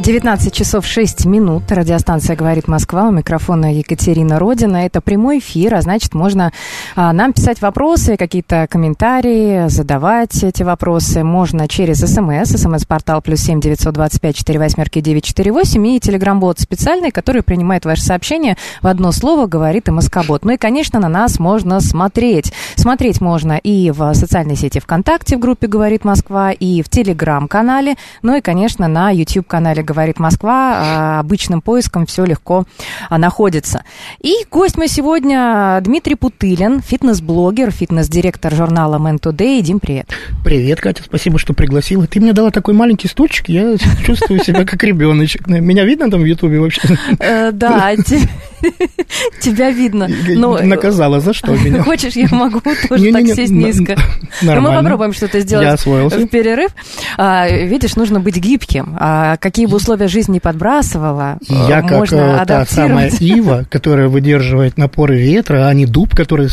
19 часов 6 минут. Радиостанция «Говорит Москва». У микрофона Екатерина Родина. Это прямой эфир, а значит, можно а, нам писать вопросы, какие-то комментарии, задавать эти вопросы. Можно через СМС, СМС-портал плюс семь девятьсот двадцать пять четыре восьмерки девять четыре восемь и телеграм-бот специальный, который принимает ваше сообщение в одно слово, говорит и Москобот. Ну и, конечно, на нас можно смотреть. Смотреть можно и в социальной сети ВКонтакте в группе «Говорит Москва», и в телеграм-канале, ну и, конечно, на YouTube-канале «Говорит Москва». А, Обычным поиском все легко а, находится. И гость мы сегодня Дмитрий Путылин, фитнес-блогер, фитнес-директор журнала Man Today. Дим, привет. Привет, Катя, спасибо, что пригласила. Ты мне дала такой маленький стульчик, я чувствую себя как ребеночек. Меня видно там в Ютубе вообще? Э, Да, те- тебя видно. Но, э, Наказала, за что меня? Хочешь, я могу тоже так сесть низко. Ну, мы нормально. попробуем что-то сделать в перерыв. А, видишь, нужно быть гибким. Какие бы условия жизни подбрасывала, Я э, как можно э, та самая ива, которая выдерживает напоры ветра, а не дуб, который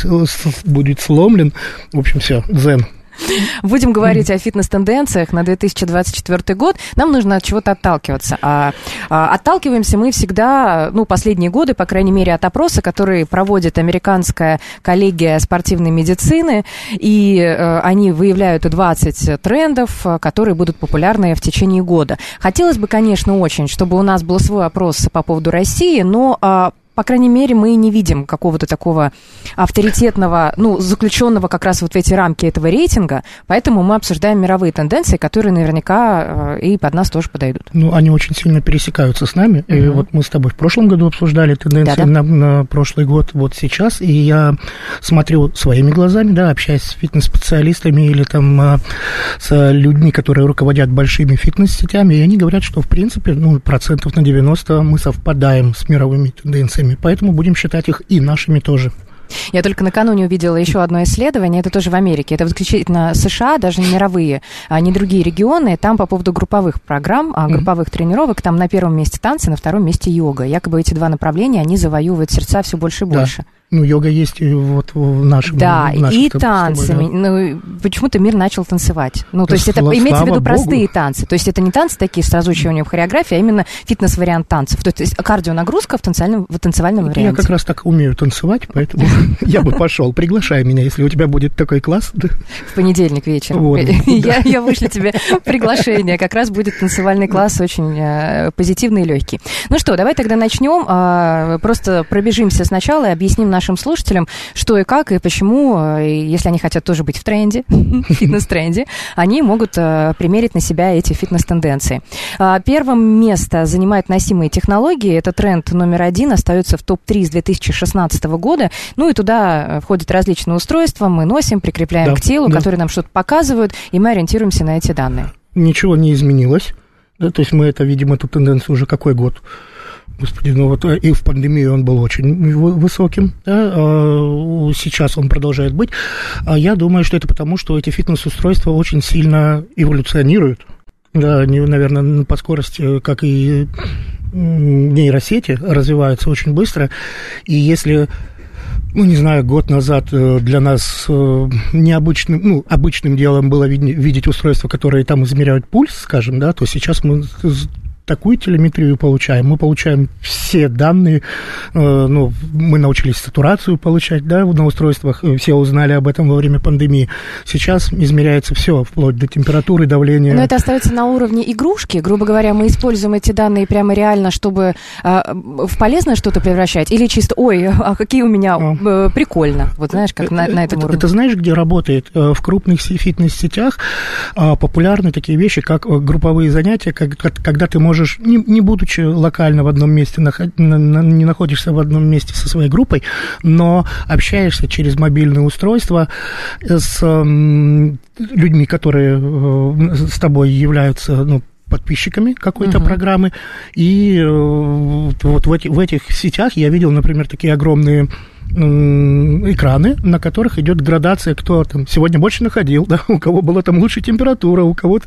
будет сломлен. В общем, все, дзен. Будем говорить о фитнес-тенденциях на 2024 год. Нам нужно от чего-то отталкиваться. А, а, отталкиваемся мы всегда, ну, последние годы, по крайней мере, от опроса, который проводит американская коллегия спортивной медицины. И э, они выявляют 20 трендов, э, которые будут популярны в течение года. Хотелось бы, конечно, очень, чтобы у нас был свой опрос по поводу России, но... а, по крайней мере, мы не видим какого-то такого авторитетного, ну, заключенного как раз вот в эти рамки этого рейтинга, поэтому мы обсуждаем мировые тенденции, которые наверняка э, и под нас тоже подойдут. Ну, они очень сильно пересекаются с нами. И Мгм. вот мы с тобой в прошлом году обсуждали тенденции Да-да. на, на прошлый год, вот сейчас, и я смотрю своими глазами, да, общаясь с фитнес-специалистами или там а, с людьми, которые руководят большими фитнес-сетями, и они говорят, что, в принципе, ну, процентов на 90 мы совпадаем с мировыми тенденциями, поэтому будем считать их и нашими тоже. Я только накануне увидела еще одно исследование, это тоже в Америке, это исключительно США, даже не мировые, а не другие регионы, там по поводу групповых программ, а, групповых тренировок, там на первом месте танцы, на втором месте йога. Якобы эти два направления, они завоевывают сердца все больше и Да. Ну, йога есть вот в нашем Да, в нашем и тобой, танцы. да. Ну, почему-то мир начал танцевать. Ну, то Да есть это слава имеется в виду Богу. простые танцы. То есть это не танцы такие с разучиванием хореографии, а именно фитнес-вариант танцев. То есть кардионагрузка в танцевальном, в танцевальном Я варианте. как раз так умею танцевать, поэтому я бы пошел. Приглашай меня, если у тебя будет такой класс. В понедельник вечером. Я, я вышлю тебе приглашение. Как раз будет танцевальный класс очень э, позитивный и легкий. Ну что, давай тогда начнем. А, просто пробежимся сначала и объясним нашим слушателям, что и как, и почему, э, если они хотят тоже быть в тренде, фитнес-тренде, они могут э, примерить на себя эти фитнес-тенденции. А, Первым место занимают носимые технологии. Это тренд номер один, остается в топ-3 с 2016 года. Ну и туда э, входят различные устройства, мы носим, прикрепляем Да, к телу, да. которые нам что-то показывают, и мы ориентируемся на эти данные. Ничего не изменилось. Да, то есть мы это видим, эту тенденцию уже какой год? Господи, ну вот э, и в пандемию он был очень вы- высоким, да, а сейчас он продолжает быть. А я думаю, что это потому, что эти фитнес-устройства очень сильно эволюционируют. Да, они, наверное, по скорости, как и нейросети, развиваются очень быстро. И если ну, не знаю, год назад э, для нас э, необычным, ну, обычным делом было видеть устройства, которые там измеряют пульс, скажем, да, то сейчас мы такую телеметрию получаем. Мы получаем все данные, э, ну, мы научились сатурацию получать, да, на устройствах, э, все узнали об этом во время пандемии. Сейчас измеряется все, вплоть до температуры, давления. Но это остается на уровне игрушки. Грубо говоря, мы используем эти данные прямо реально, чтобы э, в полезное что-то превращать, или чисто, ой, а какие у меня э, прикольно. Вот знаешь, как на, на этом это, уровне. это знаешь, где работает? В крупных фитнес-сетях а, популярны такие вещи, как групповые занятия, когда ты можешь можешь, не, не будучи локально в одном месте, наход, на, на, не находишься в одном месте со своей группой, но общаешься через мобильное устройство с э, людьми, которые э, с тобой являются, ну, подписчиками какой-то uh-huh. программы. И э, вот в, эти, в этих сетях я видел, например, такие огромные экраны, на которых идет градация, кто там сегодня больше находил, да, у кого была там лучшая температура, у кого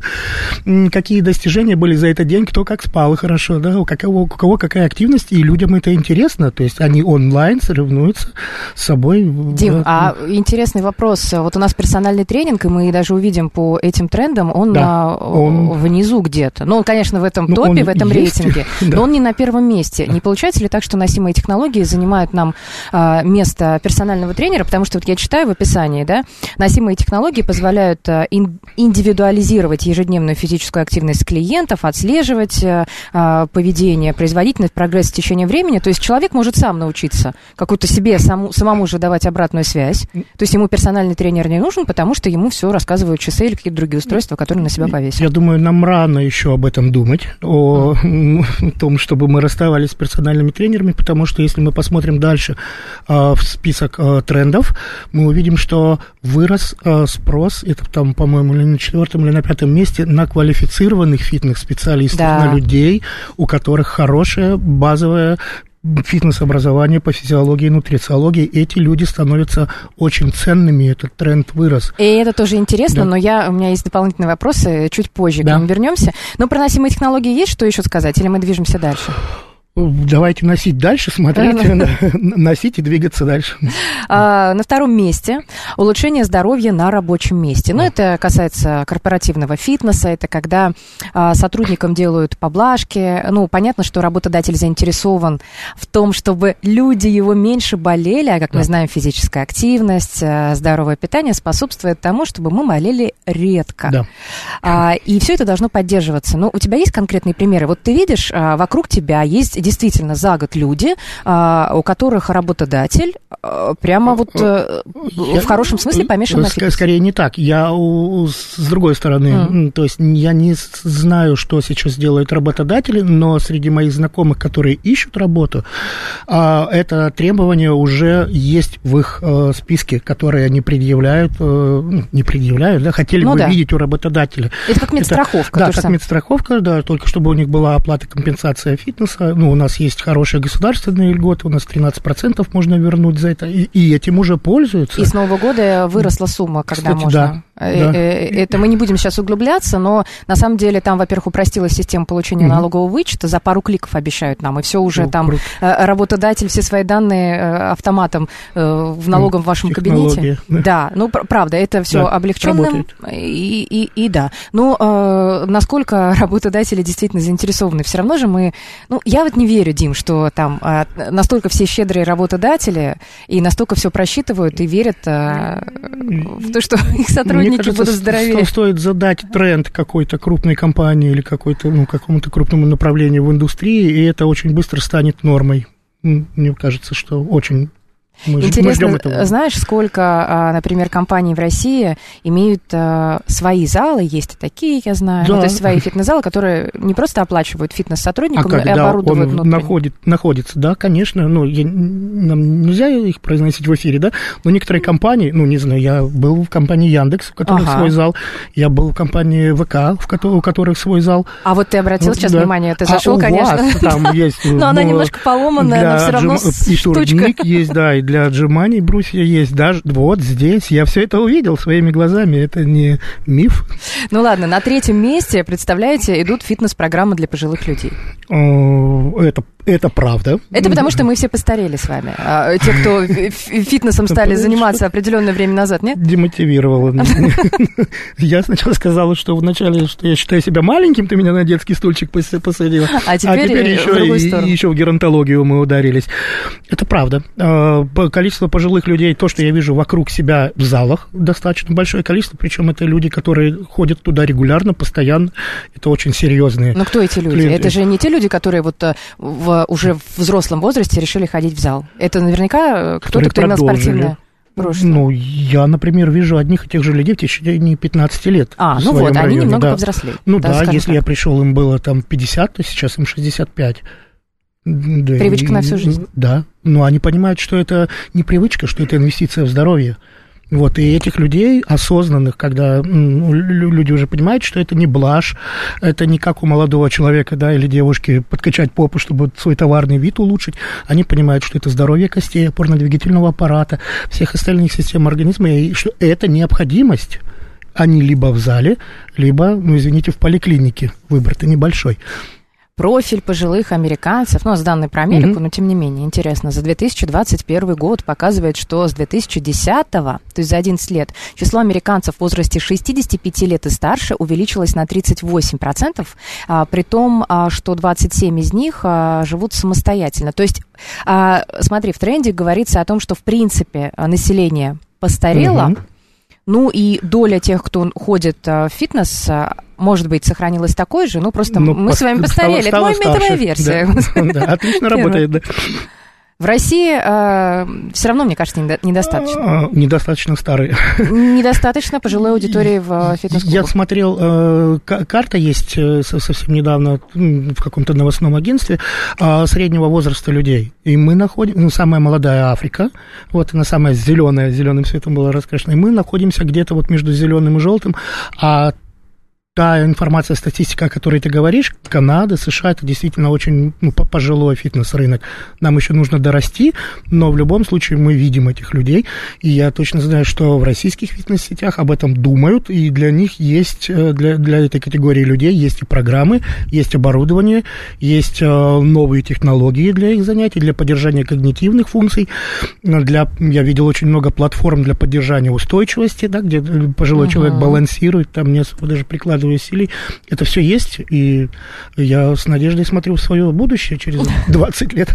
какие достижения были за этот день, кто как спал хорошо, да, у кого, у кого какая активность, и людям это интересно, то есть они онлайн соревнуются с собой. Дим, да. а интересный вопрос, вот у нас персональный тренинг, и мы даже увидим по этим трендам, он, да, на, он... внизу где-то, ну, он, конечно, в этом ну, топе, в этом есть, рейтинге, да. но он не на первом месте. Не получается ли так, что носимые технологии занимают нам а, место персонального тренера, потому что вот я читаю в описании, да, носимые технологии позволяют э, индивидуализировать ежедневную физическую активность клиентов, отслеживать э, э, поведение, производительность, прогресс в течение времени. То есть человек может сам научиться какую-то себе саму, самому же давать обратную связь. То есть ему персональный тренер не нужен, потому что ему все рассказывают часы или какие-то другие устройства, которые на себя повесил. Я думаю, нам рано еще об этом думать, о том, чтобы мы расставались с персональными тренерами, потому что если мы посмотрим дальше, а, в список э, трендов, мы увидим, что вырос э, спрос, это там, по-моему, или на четвертом, или на пятом месте, на квалифицированных фитнес-специалистов, да. на людей, у которых хорошее базовое фитнес-образование по физиологии и нутрициологии, эти люди становятся очень ценными, этот тренд вырос. И это тоже интересно, да. но я, у меня есть дополнительные вопросы, чуть позже да. к ним вернемся. Но про носимые технологии есть что еще сказать, или мы движемся дальше? Давайте носить дальше, смотреть, носить и двигаться дальше. А, на втором месте улучшение здоровья на рабочем месте. Ну, это касается корпоративного фитнеса, это когда а, сотрудникам делают поблажки. Ну, понятно, что работодатель заинтересован в том, чтобы люди его меньше болели, а, как мы знаем, физическая активность, а, здоровое питание способствует тому, чтобы мы болели редко. Да. А, и все это должно поддерживаться. Но у тебя есть конкретные примеры? Вот ты видишь, вокруг тебя есть действительно за год люди, а, у которых работодатель а, прямо вот э, в хорошем смысле помешан на фитнес. Скорее не так. Я с другой стороны, mm. то есть я не знаю, что сейчас делают работодатели, но среди моих знакомых, которые ищут работу, а, это требование уже есть в их э, списке, которые они предъявляют, э, ну, не предъявляют, да, хотели ну, бы да. видеть у работодателя. Это как медстраховка. Это, да, как медстраховка, да, только чтобы у них была оплата компенсация фитнеса, ну, у нас есть хорошие государственные льготы, у нас 13% можно вернуть за это, и, и этим уже пользуются. И с Нового года выросла сумма, когда Кстати, можно. Да. Э, да. Э, это мы не будем сейчас углубляться, но на самом деле там, во-первых, упростилась система получения угу. налогового вычета, за пару кликов обещают нам, и все уже ну, там круто. Э, работодатель все свои данные автоматом в налоговом вашем кабинете. Да. да, ну правда, это все да, облегченным и, и, и да. Ну, э, насколько работодатели действительно заинтересованы, все равно же мы, ну, я вот не верю, Дим, что там э, настолько все щедрые работодатели и настолько все просчитывают и верят э, в то, что их сотрудники Мне кажется, будут здоровее. стоит задать тренд какой-то крупной компании или какой-то, ну, какому-то крупному направлению в индустрии, и это очень быстро станет нормой. Мне кажется, что очень мы Интересно, мы этого. знаешь, сколько, а, например, компаний в России имеют а, свои залы, есть и такие, я знаю, да. ну, то есть свои фитнес-залы, которые не просто оплачивают фитнес-сотрудникам, а как, но и оборудуют он внутри. Находит, находится, да, конечно, ну, я, нам нельзя их произносить в эфире, да, но некоторые компании, ну, не знаю, я был в компании Яндекс, в которой ага. свой зал, я был в компании ВК, в которой, у которых свой зал. А вот ты обратил вот, сейчас да. внимание, ты зашел, а конечно. Вас там есть... Но она немножко поломанная, но все равно штучка. есть, да, и для отжиманий брусья есть. Даже вот здесь. Я все это увидел своими глазами. Это не миф. Ну ладно, на третьем месте, представляете, идут фитнес-программы для пожилых людей. Это это правда. Это потому, что мы все постарели с вами. А, те, кто фитнесом стали заниматься определенное время назад, нет? Демотивировало. Я сначала сказала, что вначале, что я считаю себя маленьким, ты меня на детский стульчик посадила. А теперь, а еще, и, еще в геронтологию мы ударились. Это правда. А, количество пожилых людей, то, что я вижу вокруг себя в залах, достаточно большое количество, причем это люди, которые ходят туда регулярно, постоянно. Это очень серьезные. Но кто эти люди? Это же не те люди, которые вот э, в уже в взрослом возрасте решили ходить в зал. Это наверняка кто-то, кто имел спортивное прошлое? Ну, я, например, вижу одних и тех же людей в течение 15 лет. А, ну вот, они районе, немного да. повзрослели. Ну да, если так. я пришел, им было там 50, то сейчас им 65. Да, Привычка и- на всю жизнь. Да, но они понимают, что это не привычка, что это инвестиция в здоровье. Вот, и этих людей, осознанных, когда ну, лю- люди уже понимают, что это не блажь, это не как у молодого человека, да, или девушки подкачать попу, чтобы свой товарный вид улучшить, они понимают, что это здоровье костей, опорно-двигательного аппарата, всех остальных систем организма, и что это необходимость. Они либо в зале, либо, ну, извините, в поликлинике. Выбор-то небольшой. Профиль пожилых американцев, ну, с данной про Америку, Мгм. но тем не менее, интересно, за 2021 год показывает, что с 2010, то есть за 11 лет, число американцев в возрасте 65 лет и старше увеличилось на 38%, а, при том, а, что 27 из них а, живут самостоятельно. То есть, а, смотри, в тренде говорится о том, что, в принципе, население постарело, Мгм. ну и доля тех, кто ходит а, в фитнес, а, может быть, сохранилась такой же, ну просто Ну, мы с вами пос- постарели. стало- Это моя старше. версия. Да, да, отлично работает, да. В России все равно, мне кажется, недо- недостаточно. А, Недостаточно старый. Недостаточно пожилой аудитории в э, Я фитнес-клубах. смотрел, э, ка- карта есть э, со- совсем недавно в каком-то новостном агентстве а, среднего возраста людей. И мы находим, ну, самая молодая Африка, вот она самая зеленая, зеленым цветом была раскрашена. И мы находимся где-то вот между зеленым и желтым, а та информация, статистика, о которой ты говоришь, Канада, США, это действительно очень ну, по- пожилой фитнес-рынок. Нам еще нужно дорасти, но в любом случае мы видим этих людей, и я точно знаю, что в российских фитнес-сетях об этом думают, и для них есть, э, для, для этой категории людей есть и программы, есть оборудование, есть э, новые технологии для их занятий, для поддержания когнитивных функций, для, я видел очень много платформ для поддержания устойчивости, да, где э, пожилой человек балансирует, там не особо даже прикладывая усилий. Это все есть, и я с надеждой смотрю в свое будущее через 20 лет.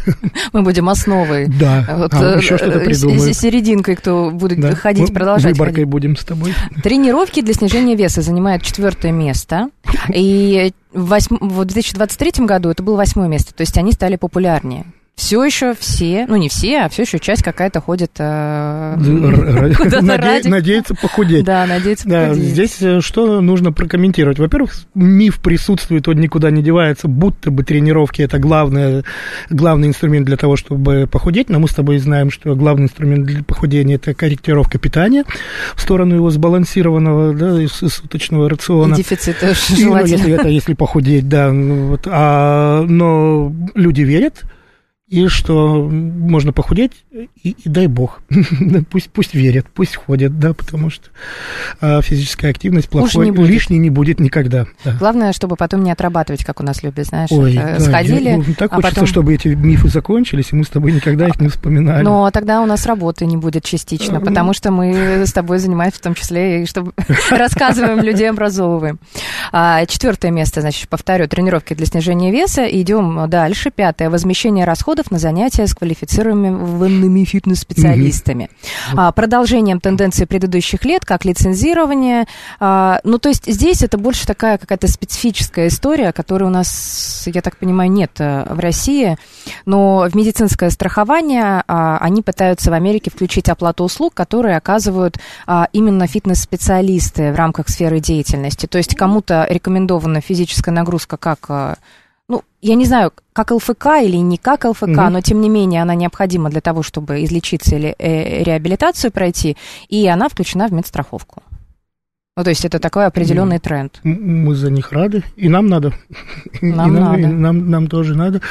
Мы будем основой. Да, Вот, а э, еще что-то э, с- серединкой, кто будет Да. ходить, Мы продолжать Выборкой ходить. будем с тобой. Тренировки для снижения веса занимают четвертое место. И в 2023 году это было восьмое место. То есть они стали популярнее. Все еще все, ну не все, а все еще часть какая-то ходит э, Наде- ради. Надеяться похудеть. Да, надеется Да, похудеть. здесь э, что нужно прокомментировать? Во-первых, миф присутствует, он никуда не девается, будто бы тренировки это главное, главный инструмент для того, чтобы похудеть, но мы с тобой знаем, что главный инструмент для похудения это корректировка питания в сторону его сбалансированного, да, и суточного И рациона. дефицит тоже И, ну, желательно. если это если похудеть, да. ну, вот, а, но люди верят, и что можно похудеть, и, и дай бог. Пусть, пусть верят, пусть ходят, да, потому что а, физическая активность плохой, не будет. лишней не будет никогда. да. Главное, чтобы потом не отрабатывать, как у нас любят, знаешь, Ой, да, сходили, я- ну, так а хочется, потом... чтобы эти мифы закончились, и мы с тобой никогда их не вспоминали. Но тогда у нас работы не будет частично, Э, потому что мы с тобой занимаемся в том числе, и чтобы рассказываем, людей образовываем. А, Четвертое место, значит, повторю, тренировки для снижения веса. Идем дальше. Пятое, возмещение расходов на занятия с квалифицированными фитнес-специалистами. А, Продолжением тенденции предыдущих лет, как лицензирование. А, Ну, то есть здесь это больше такая какая-то специфическая история, которой у нас, я так понимаю, нет э, в России. Но в медицинское страхование а, они пытаются в Америке включить оплату услуг, которые оказывают а, именно фитнес-специалисты в рамках сферы деятельности. То есть кому-то рекомендована физическая нагрузка как... ну, я не знаю, как ЛФК или не как ЛФК, Мгм. но тем не менее она необходима для того, чтобы излечиться или э, реабилитацию пройти, и она включена в медстраховку. Ну, то есть это такой определенный тренд. Мы за них рады, и нам надо. И Нам и надо. нам, нам тоже надо.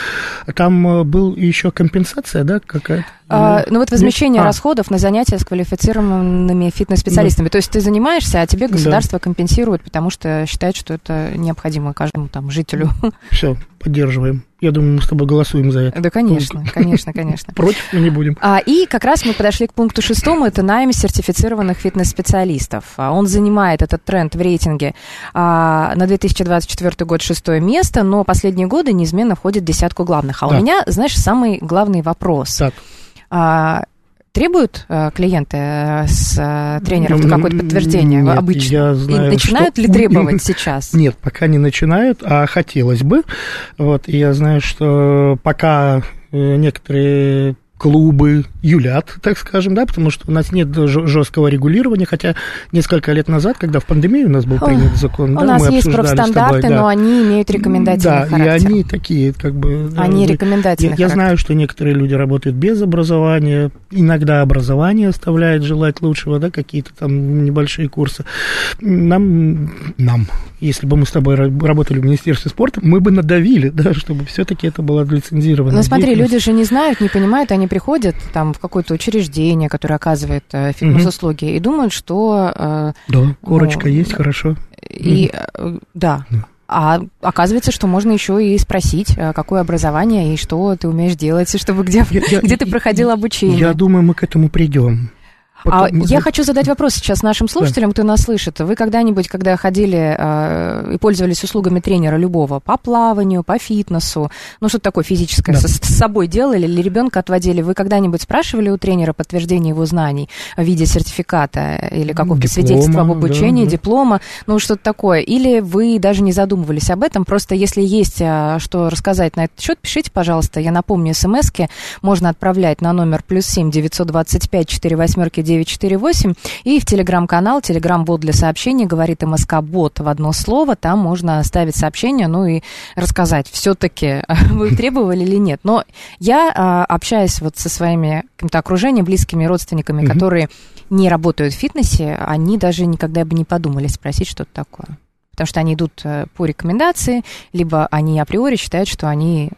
Там э, был еще компенсация, да, какая-то? А, ну вот возмещение А. расходов на занятия с квалифицированными фитнес-специалистами. То есть ты занимаешься, а тебе государство компенсирует, потому что считает, что это необходимо каждому там жителю. Все, поддерживаем. Я думаю, мы с тобой голосуем за это. Да, конечно, конечно, конечно. Против мы не будем. А, и как раз мы подошли к пункту шестому, это найм сертифицированных фитнес-специалистов. А, Он занимает этот тренд в рейтинге а, на 2024 год шестое место, но последние годы неизменно входит в десятку главных. А у Да. меня, знаешь, самый главный вопрос. Так. А, требуют а, клиенты а, с а, тренеров какое-то подтверждение нет, обычно? знаю, начинают что ли требовать сейчас? Нет, пока не начинают, а хотелось бы. Вот, и я знаю, что пока э, некоторые клубы юлят, так скажем, да, потому что у нас нет жесткого регулирования, хотя несколько лет назад, когда в пандемии у нас был принят закон, у да, нас мы есть профстандарты, тобой, да. но они имеют рекомендательный да, характер. Да, и они такие, как бы... Они да, рекомендательные. Я, я знаю, что некоторые люди работают без образования, иногда образование оставляет желать лучшего, да, какие-то там небольшие курсы. Нам, нам, если бы мы с тобой работали в Министерстве спорта, мы бы надавили, да, чтобы все-таки это было лицензировано. Ну смотри, люди же не знают, не понимают, они приходят там в какое-то учреждение, которое оказывает э, фитнес-услуги, угу. и думают, что... Э, да, корочка ну, есть, хорошо. И, угу. да. да. А оказывается, что можно еще и спросить, э, какое образование и что ты умеешь делать, чтобы где, я, где я, ты проходил обучение. Я думаю, мы к этому придем. А я хочу задать вопрос сейчас нашим слушателям, кто нас слышит. Вы когда-нибудь, когда ходили э, и пользовались услугами тренера любого по плаванию, по фитнесу, ну что-то такое физическое, да. с, с собой делали или ребенка отводили, вы когда-нибудь спрашивали у тренера подтверждение его знаний в виде сертификата или какого-то свидетельства об обучении, да, да. диплома, ну что-то такое? Или вы даже не задумывались об этом? Просто если есть э, что рассказать на этот счет, пишите, пожалуйста. Я напомню, смски можно отправлять на номер плюс семь девятьсот двадцать пять четыре восьмерки 948. И в телеграм-канал, телеграм-бот для сообщений, говорит МСК-бот в одно слово. Там можно оставить сообщение, ну и рассказать, все-таки вы требовали или нет. Но я, а, общаясь вот со своими каким-то окружением, близкими родственниками, которые не работают в фитнесе, они даже никогда бы не подумали спросить что-то такое потому что они идут э, по рекомендации, либо они априори считают, что они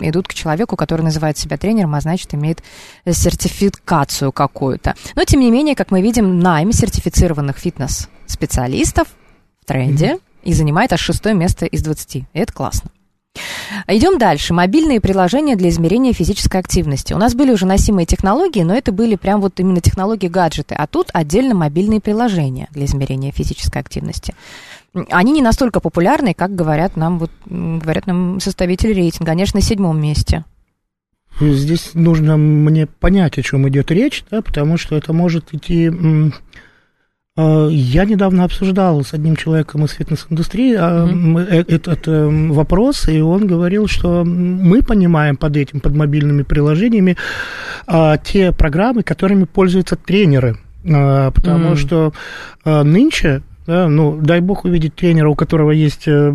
идут к человеку, который называет себя тренером, а значит, имеет сертификацию какую-то. Но, тем не менее, как мы видим, найм сертифицированных фитнес-специалистов в тренде mm-hmm. и занимает аж шестое место из 20. И это классно. Идем дальше. Мобильные приложения для измерения физической активности. У нас были уже носимые технологии, но это были прям вот именно технологии гаджеты, а тут отдельно мобильные приложения для измерения физической активности они не настолько популярны, как говорят нам, вот, говорят нам составители рейтинга. Конечно, на седьмом месте. Здесь нужно мне понять, о чем идет речь, да, потому что это может идти... А, я недавно обсуждал с одним человеком из фитнес-индустрии mm-hmm. этот вопрос, и он говорил, что мы понимаем под этим, под мобильными приложениями, а, те программы, которыми пользуются тренеры, потому mm-hmm. что нынче да, ну, дай бог увидеть тренера, у которого есть э,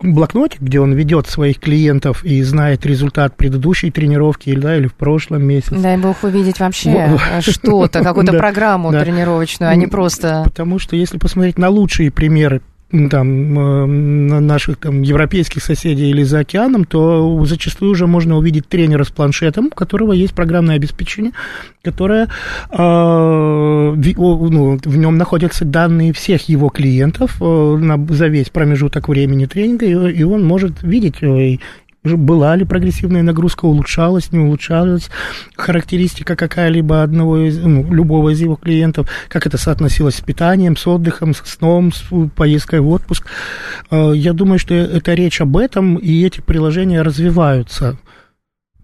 блокнотик, где он ведет своих клиентов и знает результат предыдущей тренировки да, или в прошлом месяце. Дай бог увидеть вообще что-то, какую-то программу тренировочную, а не просто... Потому что если посмотреть на лучшие примеры там, э, наших там, европейских соседей или за океаном, то зачастую уже можно увидеть тренера с планшетом, у которого есть программное обеспечение, которое, э, ну, в нем находятся данные всех его клиентов э, на, за весь промежуток времени тренинга, и, и он может видеть э, была ли прогрессивная нагрузка, улучшалась, не улучшалась, характеристика какая-либо одного из, ну, любого из его клиентов, как это соотносилось с питанием, с отдыхом, с сном, с поездкой в отпуск. Э, я думаю, что это речь об этом, и эти приложения развиваются.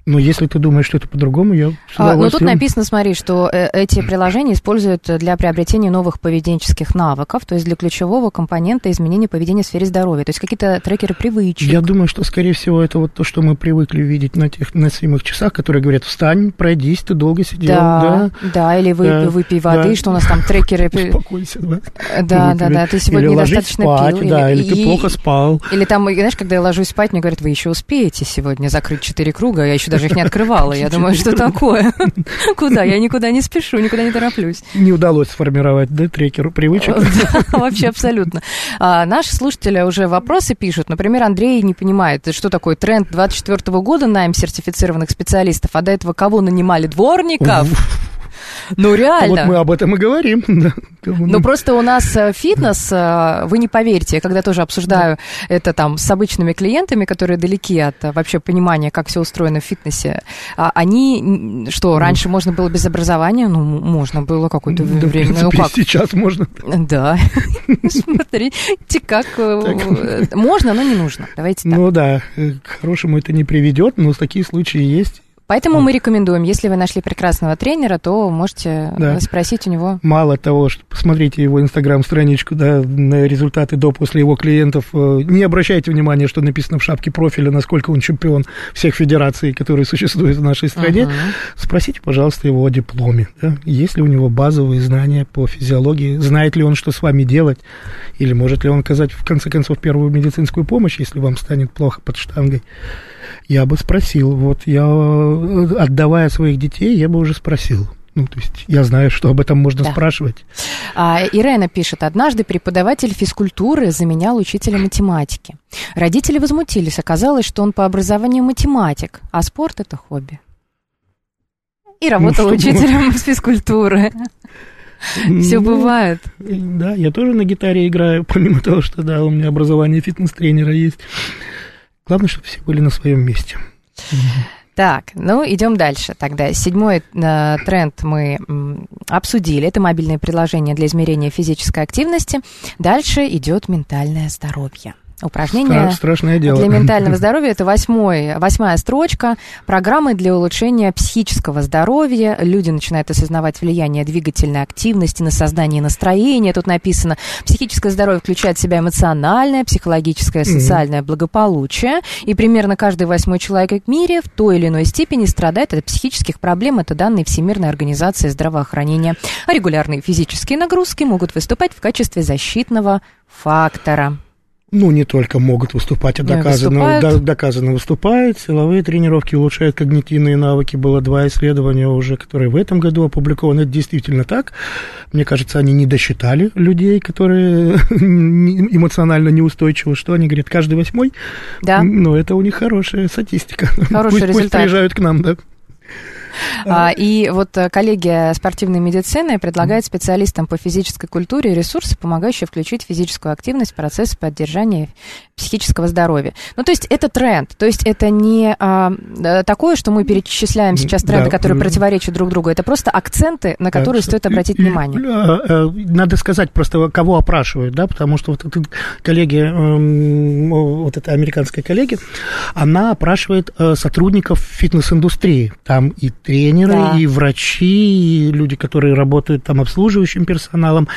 Но если ты думаешь, что это по-другому, я а, Ну, тут написано, смотри, что э, эти приложения используют для приобретения новых поведенческих навыков, то есть для ключевого компонента изменения поведения в сфере здоровья, то есть какие-то трекеры привычек. Я думаю, что, скорее всего, это вот то, что мы привыкли видеть на тех носимых часах, которые говорят, встань, пройдись, ты долго сидел. Да, да, да или вы, да, выпей воды, да. что у нас там трекеры... Успокойся, да. Да, да, да, ты сегодня или недостаточно спать, пил. Да, или, или ты плохо спал. Или там, знаешь, когда я ложусь спать, мне говорят, вы еще успеете сегодня закрыть четыре круга, я еще даже их не открывала. Я думаю, что такое? Куда? Я никуда не спешу, никуда не тороплюсь. Не удалось сформировать, да, трекеру привычек? Вообще абсолютно. А, наши слушатели уже вопросы пишут. Например, Андрей не понимает, что такое тренд 24 года найм сертифицированных специалистов, а до этого кого нанимали? Дворников? Ну, реально. вот мы об этом и говорим. Ну, просто у нас э, фитнес, э, вы не поверите, я когда тоже обсуждаю это там с обычными клиентами, которые далеки от э, вообще понимания, как все устроено в фитнесе, а они, что, раньше можно было без образования? Ну, можно было какое-то время. Ну, как? Сейчас можно. Да. Смотрите, как можно, но не нужно. Давайте так. Ну да, к хорошему это не приведет, но такие случаи есть. Поэтому мы рекомендуем, если вы нашли прекрасного тренера, то можете Да. спросить у него. Мало того, что посмотрите его инстаграм-страничку, да, на результаты до-после его клиентов. э, Не обращайте внимания, что написано в шапке профиля, насколько он чемпион всех федераций, которые существуют в нашей стране. Мгм. Спросите, пожалуйста, его о дипломе. да. Есть ли у него базовые знания по физиологии? Знает ли он, что с вами делать? Или может ли он оказать, в конце концов, первую медицинскую помощь, если вам станет плохо под штангой? Я бы спросил. Вот я, э, отдавая своих детей, я бы уже спросил. Ну, то есть я знаю, что об этом можно Да. спрашивать. А, Ирена пишет, однажды преподаватель физкультуры заменял учителя математики. Родители возмутились, оказалось, что он по образованию математик, а спорт это хобби. И работал Ну, учителем физкультуры. Все Ну, бывает. Да, я тоже на гитаре играю, помимо того, что, да, у меня образование фитнес-тренера есть. Главное, чтобы все были на своем месте. Так, ну идем дальше. Тогда седьмой э, тренд мы м, обсудили. Это мобильные приложения для измерения физической активности. Дальше идет ментальное здоровье. Упражнения Стра- страшное дело. для ментального здоровья это восьмой, восьмая строчка. Программы для улучшения психического здоровья. Люди начинают осознавать влияние двигательной активности на создание настроения. Тут написано, психическое здоровье включает в себя эмоциональное, психологическое, социальное благополучие. И примерно каждый восьмой человек в мире в той или иной степени страдает от психических проблем. Это данные Всемирной организации здравоохранения. А регулярные физические нагрузки могут выступать в качестве защитного фактора. Ну, не только могут выступать, а выступают. да, доказано выступают. Силовые тренировки улучшают когнитивные навыки. Было два исследования уже, которые в этом году опубликованы. Это действительно так. Мне кажется, они не досчитали людей, которые эмоционально неустойчивы. Что они говорят, каждый восьмой? Да. Ну, это у них хорошая статистика. Хороший пусть, пусть результат. приезжают к нам, да. А, И вот э, коллегия спортивной медицины предлагает специалистам по физической культуре ресурсы, помогающие включить физическую активность в процесс поддержания психического здоровья. Ну, то есть это тренд, то есть это не а, э, такое, что мы перечисляем сейчас тренды, Да. которые противоречат друг другу, это просто акценты, на которые Так, стоит обратить и- внимание. э, Надо сказать просто, кого опрашивают, да, потому что вот эта коллеги, эм, вот эта американская коллеги, она опрашивает сотрудников фитнес-индустрии. Там и тренеры, Да. и врачи, и люди, которые работают там обслуживающим персоналом.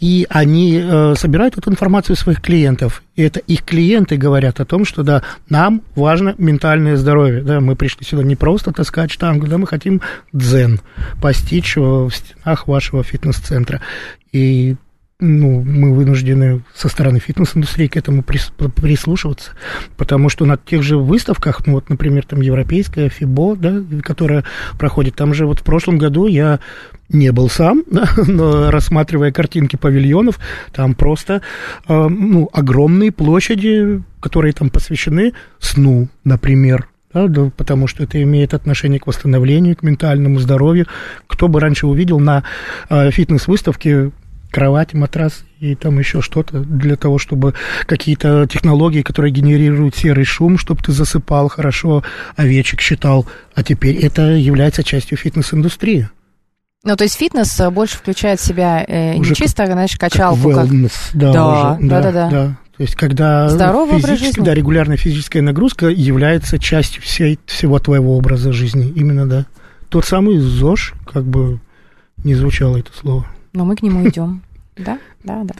И они э, собирают эту информацию своих клиентов. И это их клиенты говорят о том, что да, нам важно ментальное здоровье. Да, мы пришли сюда не просто таскать штангу, да, мы хотим дзен постичь в стенах вашего фитнес-центра. И ну, мы вынуждены со стороны фитнес-индустрии к этому прис- прислушиваться, потому что на тех же выставках, ну вот, например, там европейская ФИБО, да, которая проходит, там же вот в прошлом году я не был сам, да, но рассматривая картинки павильонов, там просто э, ну, огромные площади, которые там посвящены сну, например, да, да, потому что это имеет отношение к восстановлению, к ментальному здоровью. Кто бы раньше увидел на э, фитнес-выставке кровать, матрас и там еще что-то для того, чтобы какие-то технологии, которые генерируют серый шум, чтобы ты засыпал хорошо, овечек считал. А теперь это является частью фитнес-индустрии. Ну, то есть фитнес э, больше включает в себя э, не чисто, знаешь, Как качалку, как... wellness, да, Да, уже, да-да-да. То есть, когда Здоровый физически- да, регулярная физическая нагрузка является частью всей, всего твоего образа жизни. Именно, да. Тот самый ЗОЖ, как бы не звучало это слово. Но мы к нему идем. Да, да, да.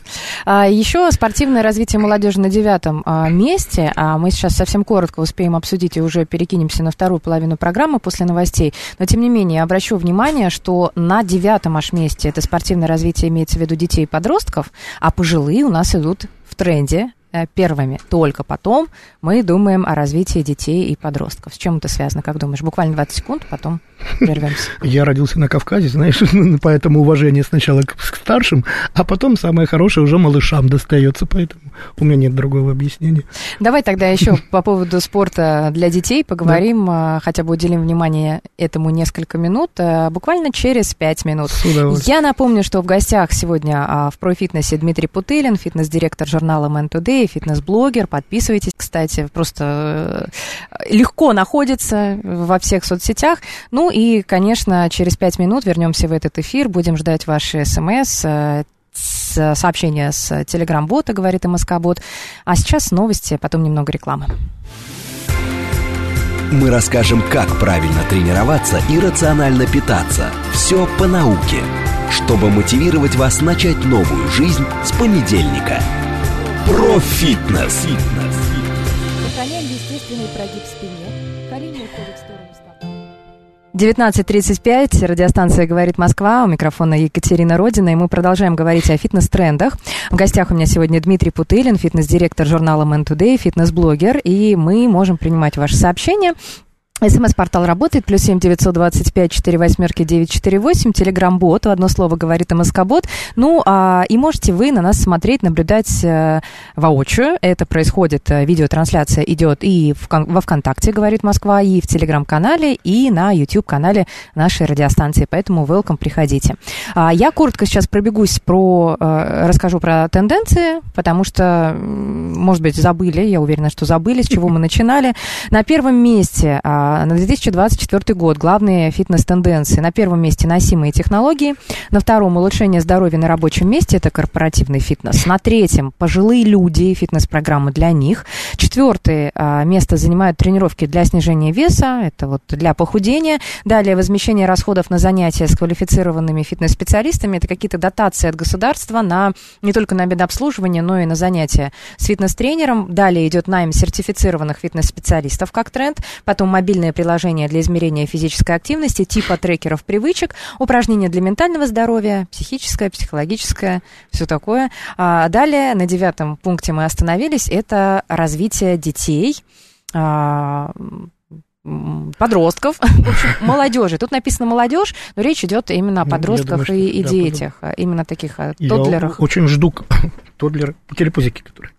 А, еще спортивное развитие молодежи на девятом а, месте. А мы сейчас совсем коротко успеем обсудить и уже перекинемся на вторую половину программы после новостей. Но тем не менее, обращу внимание, что на девятом аж месте это спортивное развитие имеется в виду детей и подростков, а пожилые у нас идут в тренде первыми. Только потом мы думаем о развитии детей и подростков. С чем это связано, как думаешь? Буквально 20 секунд, потом прервемся. Я родился на Кавказе, знаешь, поэтому уважение сначала к, старшим, а потом самое хорошее уже малышам достается, поэтому у меня нет другого объяснения. Давай тогда еще по поводу спорта для детей поговорим, а, хотя бы уделим внимание этому несколько минут, а, буквально через пять минут. С удовольствием. Я напомню, что в гостях сегодня а, в профитнесе Дмитрий Путылин, фитнес-директор журнала Man Today, фитнес-блогер. Подписывайтесь, кстати, просто э, легко находится во всех соцсетях. Ну и, конечно, через пять минут вернемся в этот эфир, будем ждать ваши смс, э, сообщения с телеграм-бота, говорит МСК-бот. А сейчас новости, потом немного рекламы. Мы расскажем, как правильно тренироваться и рационально питаться. Все по науке, чтобы мотивировать вас начать новую жизнь с понедельника. Профитнес. Сохраняем естественный прогиб спине. Колени уходят в сторону стопы. 19.35, радиостанция «Говорит Москва», у микрофона Екатерина Родина, и мы продолжаем говорить о фитнес-трендах. В гостях у меня сегодня Дмитрий Путылин, фитнес-директор журнала Man Today, фитнес-блогер, и мы можем принимать ваши сообщения СМС-портал работает, плюс семь девятьсот двадцать пять четыре восьмерки девять четыре восемь, телеграм-бот, одно слово говорит МСК-бот. Ну, а, и можете вы на нас смотреть, наблюдать э, воочию. Это происходит, э, видеотрансляция идет и в, во ВКонтакте, говорит Москва, и в телеграм-канале, и на YouTube-канале нашей радиостанции. Поэтому welcome, приходите. А, я коротко сейчас пробегусь про, э, расскажу про тенденции, потому что, может быть, забыли, я уверена, что забыли, с чего мы начинали. На первом месте а, на 2024 год главные фитнес-тенденции. На первом месте носимые технологии. На втором улучшение здоровья на рабочем месте. Это корпоративный фитнес. На третьем пожилые люди и фитнес-программы для них. Четвертое а, место занимают тренировки для снижения веса. Это вот для похудения. Далее возмещение расходов на занятия с квалифицированными фитнес-специалистами. Это какие-то дотации от государства на не только на обслуживание, но и на занятия с фитнес-тренером. Далее идет найм сертифицированных фитнес-специалистов как тренд. Потом мобильный мобильное приложение для измерения физической активности, типа трекеров привычек, упражнения для ментального здоровья, психическое, психологическое, все такое. А далее, на девятом пункте мы остановились, это развитие детей, а, подростков, в общем, молодежи. Тут написано молодежь, но речь идет именно о ну, подростках думаю, и, и да, детях, подумал. именно таких а. Я очень жду тоддлеры, телепузики, которые.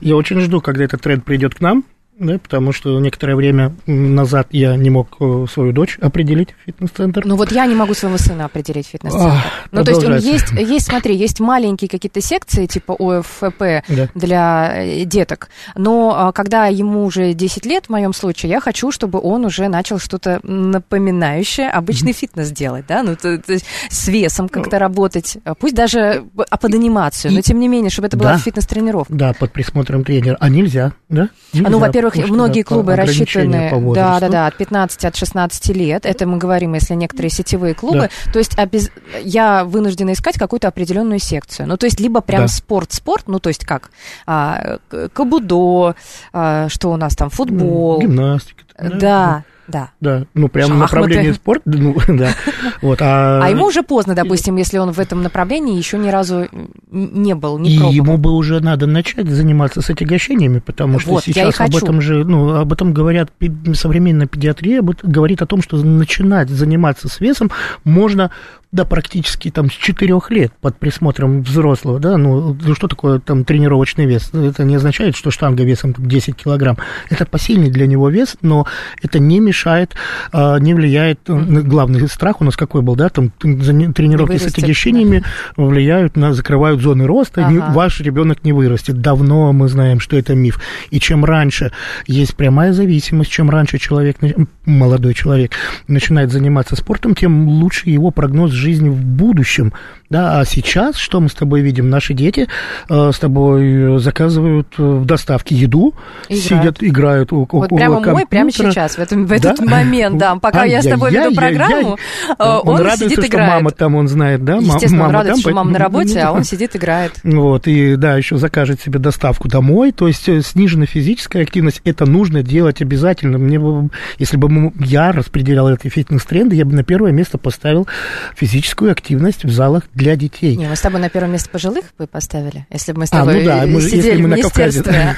Я очень жду, когда этот тренд придет к нам, да, потому что некоторое время назад я не мог э, свою дочь определить в фитнес-центр. Ну вот я не могу своего сына определить в фитнес-центр. ну то есть есть, есть, смотри, есть маленькие какие-то секции типа ОФП да. для э, деток, но а, когда ему уже 10 лет, в моем случае, я хочу, чтобы он уже начал что-то напоминающее обычный mm-hmm. фитнес делать, да, ну то, то есть с весом как-то работать, пусть даже а под анимацию, но тем не менее, чтобы это была да. фитнес-тренировка. Да, под присмотром тренера. А нельзя, да? Нельзя. Ну, во-первых, во-первых, многие клубы рассчитаны, да, да, да, от 15, от 16 лет. Это мы говорим, если некоторые сетевые клубы. Да. То есть обез... я вынуждена искать какую-то определенную секцию. Ну, то есть либо прям спорт-спорт, да. ну, то есть как а, кабудо, а, что у нас там, футбол. Гимнастика. Да, да. Да. Да, ну прям направление спорт, ну да. Вот, а... а ему уже поздно, допустим, если он в этом направлении еще ни разу не был, не И пробовал. ему бы уже надо начать заниматься с отягощениями, потому что вот, сейчас об этом же, ну, об этом говорят, современная педиатрия говорит о том, что начинать заниматься с весом можно да, практически там с 4 лет под присмотром взрослого, да, ну, что такое там тренировочный вес? Это не означает, что штанга весом 10 килограмм. Это посильный для него вес, но это не мешает, а, не влияет, mm-hmm. главный страх у нас какой был, да, там тренировки с отягощениями да. влияют на, закрывают зоны роста, ага. ваш ребенок не вырастет. Давно мы знаем, что это миф. И чем раньше есть прямая зависимость, чем раньше человек, молодой человек начинает заниматься спортом, тем лучше его прогноз жизни в будущем. Да, а сейчас, что мы с тобой видим? Наши дети э, с тобой заказывают э, в доставке еду, играют. сидят, играют у, вот прямо компьютера. мой, прямо сейчас, в, этом, в этот да? момент, да, пока я с тобой веду программу, э, он, он радуется, сидит, играет. что мама там, он знает, да? Естественно, мама он радуется, там, что мама на работе, а он сидит, играет. Вот, и да, еще закажет себе доставку домой, то есть э, сниженная физическая активность, это нужно делать обязательно. Мне бы, если бы я распределял эти фитнес-тренды, я бы на первое место поставил физическую активность в залах для детей. Не, мы с тобой на первое место пожилых бы поставили, если бы мы с тобой а, ну да, мы, сидели мы в министерстве.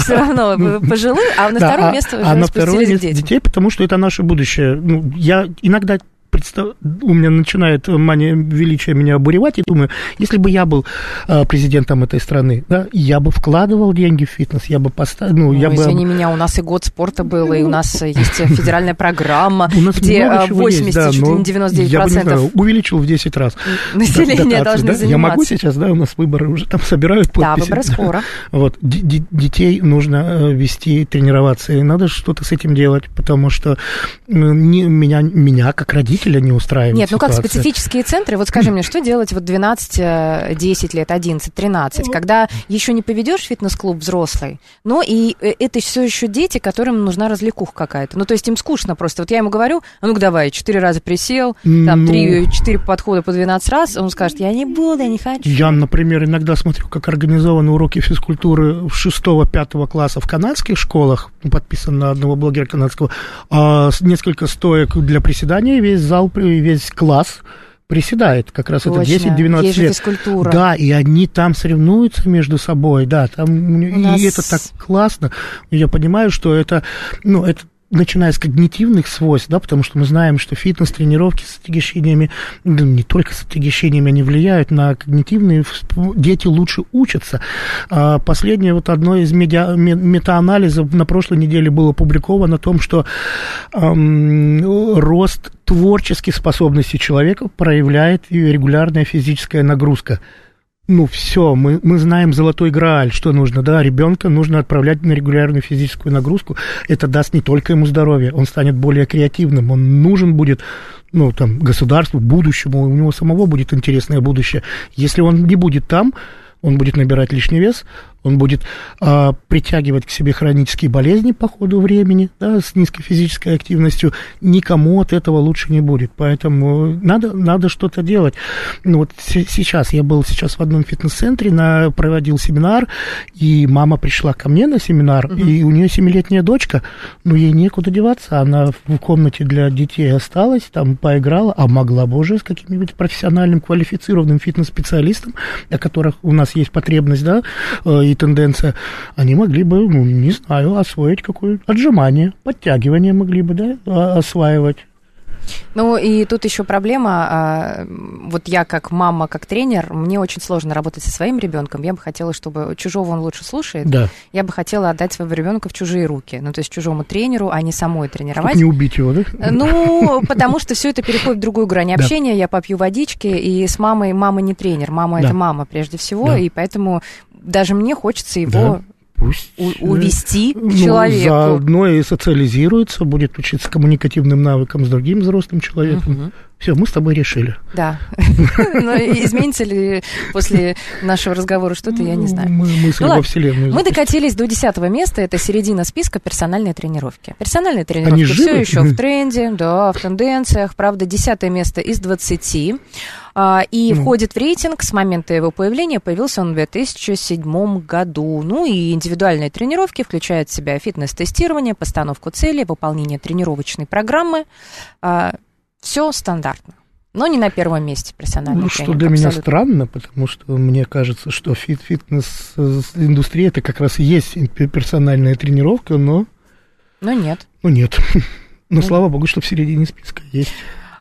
Все равно пожилых, а на второе а, место уже А на второе детей, потому что это наше будущее. Ну, я иногда представ... у меня начинает мания величия меня обуревать, и думаю, если бы я был э, президентом этой страны, да, я бы вкладывал деньги в фитнес, я бы поставил... Ну, ну, я извини бы... меня, у нас и год спорта был, и у нас есть федеральная программа, где 80, чуть ли не 99%... увеличил в 10 раз. Население должны заниматься. Я могу сейчас, да, у нас выборы уже там собирают подписи. Да, выборы скоро. Вот, детей нужно э, вести, тренироваться, и надо что-то с этим делать, потому что меня, меня как родитель родителя не устраивает Нет, ну как ситуация. специфические центры, вот скажи мне, что делать вот 12, 10 лет, 11, 13, когда еще не поведешь фитнес-клуб взрослый, но и э, это все еще дети, которым нужна развлекуха какая-то. Ну, то есть им скучно просто. Вот я ему говорю, а ну-ка давай, 4 раза присел, там Ну. 3-4 подхода по 12 раз, он скажет, я не буду, я не хочу. Я, например, иногда смотрю, как организованы уроки физкультуры в 6-5 класса в канадских школах, подписан на одного блогера канадского, а несколько стоек для приседания, весь зал, весь класс приседает, как раз это Точно. 10-12 Есть же лет. физкультура. Да, и они там соревнуются между собой, да, там, и нас- это так классно. Я понимаю, что это, ну, это начиная с когнитивных свойств, да, потому что мы знаем, что фитнес-тренировки с отягощениями, да, не только с отягощениями, они влияют на когнитивные, дети лучше учатся. А Последнее вот одно из медиа, ме- метаанализов на прошлой неделе было опубликовано о том, что ам, рост творческих способностей человека проявляет и регулярная физическая нагрузка ну все, мы, мы знаем золотой грааль, что нужно, да, ребенка нужно отправлять на регулярную физическую нагрузку, это даст не только ему здоровье, он станет более креативным, он нужен будет, ну, там, государству, будущему, у него самого будет интересное будущее. Если он не будет там, он будет набирать лишний вес, он будет а, притягивать к себе хронические болезни по ходу времени, да, с низкой физической активностью. Никому от этого лучше не будет. Поэтому надо, надо что-то делать. Ну, вот се- сейчас, я был сейчас в одном фитнес-центре, на, проводил семинар, и мама пришла ко мне на семинар, и у нее семилетняя дочка, ну, ей некуда деваться, она в комнате для детей осталась, там поиграла, а могла бы уже с каким-нибудь профессиональным, квалифицированным фитнес-специалистом, о которых у нас есть потребность, да, э, и тенденция, они могли бы, ну, не знаю, освоить какое-то отжимание, подтягивание могли бы, да, а- осваивать. Ну и тут еще проблема. а, Вот я как мама, как тренер, мне очень сложно работать со своим ребенком. Я бы хотела, чтобы чужого он лучше слушает. Да, Я бы хотела отдать своего ребенка в чужие руки. Ну, то есть чужому тренеру, а не самой тренировать. не убить его, да? Ну, потому что все это переходит в другую грань Да. общения. Я попью водички, и с мамой мама не тренер. Мама Да. это мама прежде всего, Да. и поэтому даже мне хочется его Да. Пусть увести ну, к человеку. заодно и социализируется, будет учиться коммуникативным навыкам с другим взрослым человеком. Мгм. Все, мы с тобой решили. Да. Но изменится ли после нашего разговора что-то, я не знаю. Мы Ну во. Вселенную. Мы докатились до десятого места, это середина списка персональной тренировки. Персональные тренировки все еще в тренде, да, в тенденциях. Правда, десятое место из 20. А, И Ну. входит в рейтинг с момента его появления. Появился он в 2007 году. Ну и индивидуальные тренировки включают в себя фитнес-тестирование, постановку целей, выполнение тренировочной программы. Все стандартно. Но не на первом месте персональный Ну, что тренинг, для меня абсолютно. странно, потому что мне кажется, что фит фитнес-индустрия это как раз и есть пе- персональная тренировка, но Но нет. ну, нет. Но слава богу, что в середине списка есть.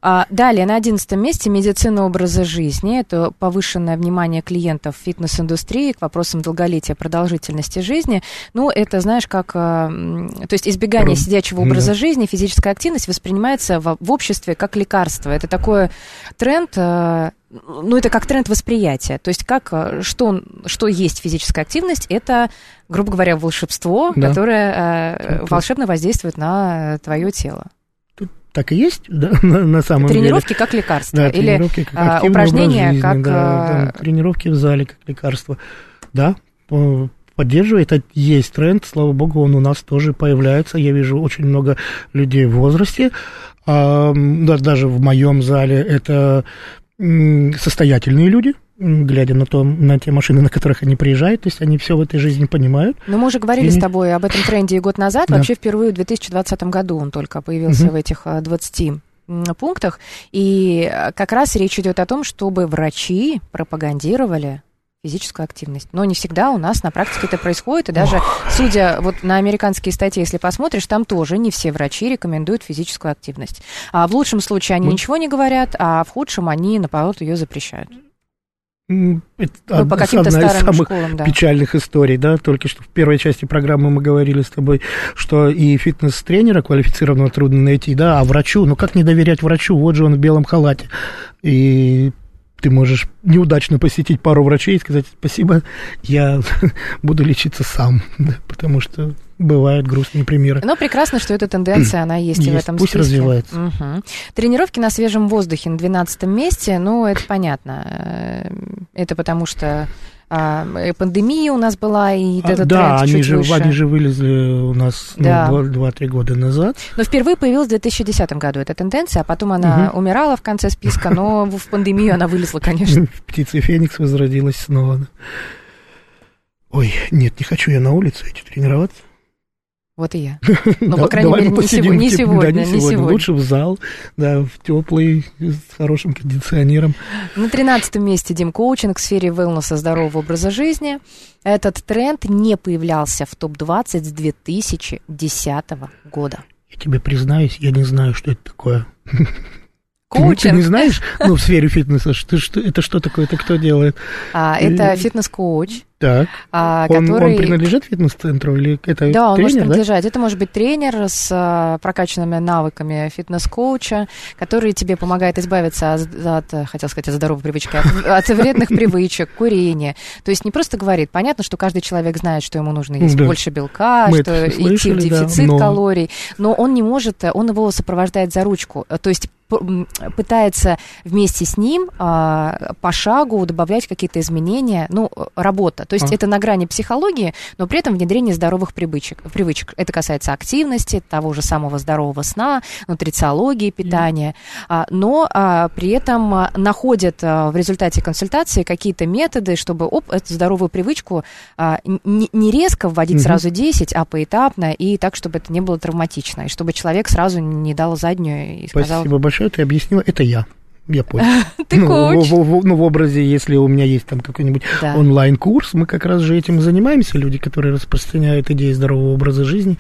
А, далее, на одиннадцатом месте медицина образа жизни. Это повышенное внимание клиентов фитнес-индустрии к вопросам долголетия, продолжительности жизни. Ну, это, знаешь, как... а, То есть избегание сидячего да. образа жизни, физическая активность воспринимается в, в обществе как лекарство. Это такой тренд... а, ну, это как тренд восприятия. То есть как, а, что, что есть физическая активность, это, грубо говоря, волшебство, Да. которое Это- волшебно воздействует на твое тело. Так и есть, да, на, на самом Тренировки как лекарство. деле. Да, Или тренировки как а, упражнения жизни, как, да, да, тренировки в зале как лекарство. Да, по- поддерживает, это есть тренд, слава богу, он у нас тоже появляется. Я вижу очень много людей в возрасте, а, даже в моем зале это состоятельные люди, глядя на, то, на те машины, на которых они приезжают, то есть они все в этой жизни понимают. Ну, мы уже говорили Извини. с тобой об этом тренде и год назад. Да. Вообще впервые в 2020 году он только появился Мгм. в этих а, 20 м, пунктах. И а, как раз речь идет о том, чтобы врачи пропагандировали физическую активность. Но не всегда у нас на практике это происходит. И даже, судя вот на американские статьи, если посмотришь, там тоже не все врачи рекомендуют физическую активность. А в лучшем случае они Ну. ничего не говорят, а в худшем они, наоборот, ее запрещают. Это Ну, по одна- из самых школам, да. печальных историй, да, только что в первой части программы мы говорили с тобой, что и фитнес-тренера квалифицированного трудно найти, да, а врачу, ну как не доверять врачу, вот же он в белом халате, и ты можешь неудачно посетить пару врачей и сказать спасибо, я буду лечиться сам, да, потому что бывают грустные примеры. Но прекрасно, что эта тенденция, она есть, есть и в этом пусть списке. развивается. Угу. Тренировки на свежем воздухе на 12 месте, ну, это понятно. Э, это потому что а, пандемия у нас была, и а, этот да, тренд они чуть же, выше. они же вылезли у нас Да. ну, 2-3 года назад. Но впервые появилась в 2010 году эта тенденция, а потом она Мгм. умирала в конце списка, но в пандемию она вылезла, конечно. Птица Феникс возродилась снова. Ой, нет, не хочу я на улице идти тренироваться. Вот и я. Ну, Да, по крайней мере, не посидим, сего- не сегодня, да, не сегодня. Лучше в зал, да, в теплый, с хорошим кондиционером. На 13 месте Дим Коучинг в сфере wellness здорового образа жизни. Этот тренд не появлялся в топ-20 с 2010 года. Я тебе признаюсь, я не знаю, что это такое. Ты, не- ты Коучинг. не знаешь, ну, в сфере фитнеса, что, что, это что такое, это кто делает? А, это фитнес-коуч, Так, а, он, который... он принадлежит фитнес-центру или это Да, он может тренер, да? принадлежать. Это может быть тренер с а, прокачанными навыками фитнес-коуча, который тебе помогает избавиться от, от, хотел сказать, от здоровой привычки, от, от вредных привычек, курения. То есть не просто говорит, понятно, что каждый человек знает, что ему нужно есть Да. больше белка, Мы что всё идти в слышали, да, дефицит но- калорий, но он не может, он его сопровождает за ручку. То есть пытается вместе с ним а, по шагу добавлять какие-то изменения, ну, работа. То есть А. это на грани психологии, но при этом внедрение здоровых привычек. привычек. Это касается активности, того же самого здорового сна, нутрициологии, питания. А, Но а, при этом а, находят а, в результате консультации какие-то методы, чтобы оп, эту здоровую привычку а, не не резко вводить сразу 10, а поэтапно, и так, чтобы это не было травматично, и чтобы человек сразу не дал заднюю и сказал, Спасибо большое, ты объяснила, это я. Я понял. ты ну, коуч. В, в- в- ну, в образе, если у меня есть там какой-нибудь Да. онлайн-курс, мы как раз же этим занимаемся, люди, которые распространяют идеи здорового образа жизни.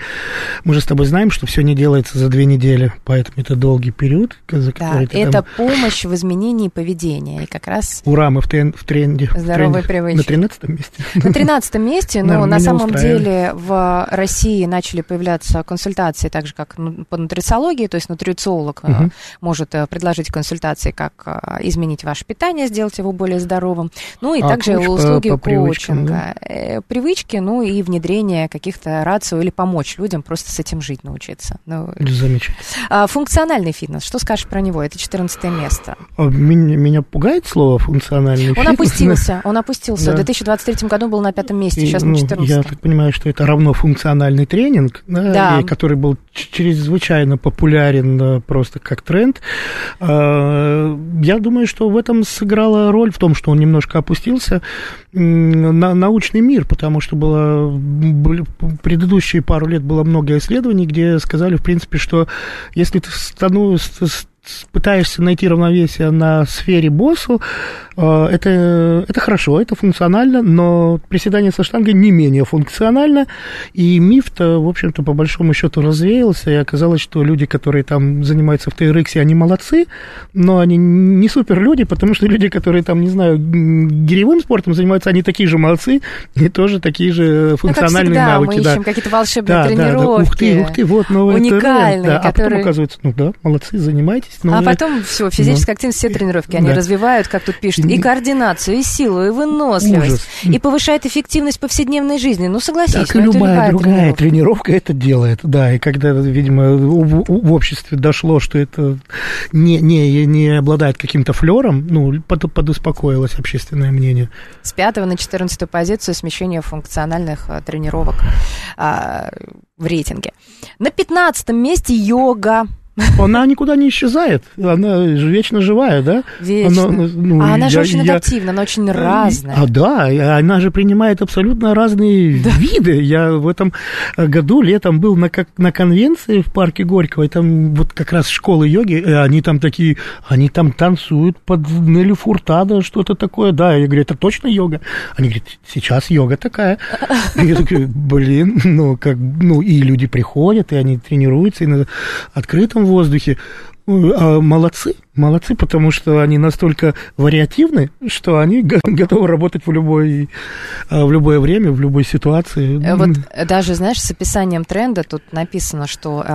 Мы же с тобой знаем, что все не делается за две недели, поэтому это долгий период, за Да, ты это там- помощь в изменении поведения. И как раз Ура, мы в, трен- в тренде. в Здоровые тренде. привычки. На 13 месте. На 13 месте, но на самом деле в России начали появляться консультации, так же как ну, по нутрициологии, то есть нутрициолог э, может э, предложить консультации, как э, изменить ваше питание, сделать его более здоровым. Ну и А также коуч по- услуги по привычкам, коучинга. Э, Привычки, ну и внедрение каких-то рацио или помочь людям просто с этим жить научиться. Ну, Замечательно. а, функциональный фитнес, что скажешь про него? Это 14 место. А меня, меня пугает слово функциональный Он фитнес. опустился, он опустился. Да. В 2023 году был на пятом месте, И, сейчас ну, на 14 Я так понимаю, что это равно функциональный тренинг, да, Да. и который был чрезвычайно популярен э, просто как тренд. А, Я думаю, что в этом сыграла роль в том, что он немножко опустился на научный мир, потому что было предыдущие пару лет было много исследований, где сказали, в принципе, что если ты стану- пытаешься найти равновесие на сфере боссу, э, это, это хорошо, это функционально, но приседание со штангой не менее функционально, и миф-то, в общем-то, по большому счету развеялся, и оказалось, что люди, которые там занимаются в TRX, они молодцы, но они не супер люди, потому что люди, которые там, не знаю, гиревым спортом занимаются, они такие же молодцы, и тоже такие же Ну, как функциональные всегда, навыки. мы да. ищем какие-то волшебные Да, да, да, тренировки. ух ты, ух ты, вот новый уникальные, тренд, да. А потом которые- оказывается, ну да, молодцы, занимайтесь. Но А э, потом все, физическая активность, все тренировки, они Да. развивают, как тут пишут, и координацию, и силу, и выносливость, Ужас. и повышает эффективность повседневной жизни. Ну, согласись, Так ну, это любая другая тренировка. тренировка это делает, да. И когда, видимо, в, в- обществе дошло, что это не, не, не обладает каким-то флером, ну, под, подуспокоилось общественное мнение. С пятого на четырнадцатую позицию смещение функциональных а, тренировок а, в рейтинге. На пятнадцатом месте йога. Она никуда не исчезает, она же вечно живая, да? Вечно. Она, ну, а она же я- очень я- адаптивна, она очень разная. А да, она же принимает абсолютно разные виды. Я в этом году летом был на, как, на конвенции в парке Горького, и там вот как раз школы йоги, и они там такие, они там танцуют под Нелли Фуртадо, что-то такое. Да, я говорю, это точно йога? Они говорят, сейчас йога такая. И я такой, блин, ну, как, ну, и люди приходят, и они тренируются, и на открытом воздухе. А, молодцы, молодцы, потому что они настолько вариативны, что они готовы работать в, любой, а, в любое время, в любой ситуации. Э, вот даже, знаешь, с описанием тренда тут написано, что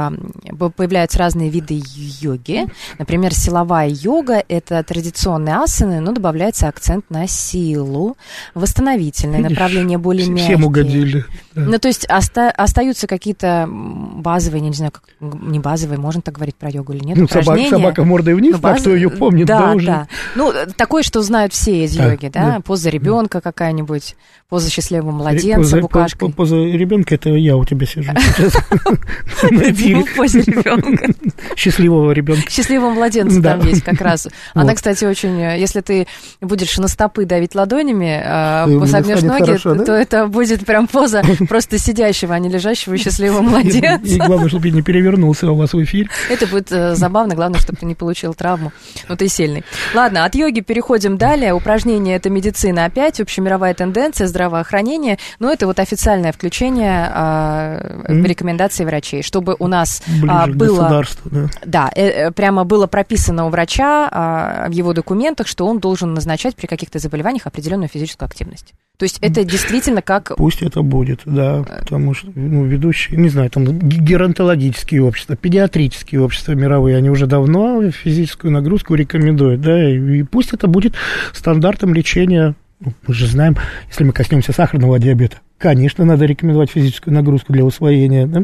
появляются разные виды йоги. Например, силовая йога – это традиционные асаны, но добавляется акцент на силу. Восстановительное Видишь, направление более мягкие. Всем угодили. Да. Ну, то есть оста- остаются какие-то базовые, не знаю, как, не базовые, можно так говорить про йогу или нет, ну, собак, собака мордой вниз, ну, баз... так кто ее помнит, да, да, уже. Да. Ну, такое, что знают все из йоги, да? да? Поза ребенка какая-нибудь, поза счастливого младенца, поза, букашкой. Поза ребенка это я у тебя сижу. Поза ребенка. Счастливого ребенка. Счастливого младенца там есть как раз. Она, кстати, очень, если ты будешь на стопы давить ладонями, а, согнешь ноги, то это будет прям поза просто сидящего, а не лежащего и счастливого младенца. И главное, чтобы я не перевернулся у вас в эфире. Это будет э, забавно, главное, чтобы ты не получил травму. Ну, ты сильный. Ладно, от йоги переходим далее. Упражнение – это медицина опять, общемировая тенденция, здравоохранение. Но это вот официальное включение а, в рекомендации врачей, чтобы у нас а, было... Да, да э, э, прямо было прописано у врача а, в его документах, что он должен назначать при каких-то заболеваниях определенную физическую активность. То есть это действительно как... Пусть это будет, да, потому что ну, ведущие, не знаю, там геронтологические общества, педиатрические общества мировые, они уже давно физическую нагрузку рекомендуют, да, и, пусть это будет стандартом лечения мы же знаем, если мы коснемся сахарного диабета, конечно, надо рекомендовать физическую нагрузку для усвоения да,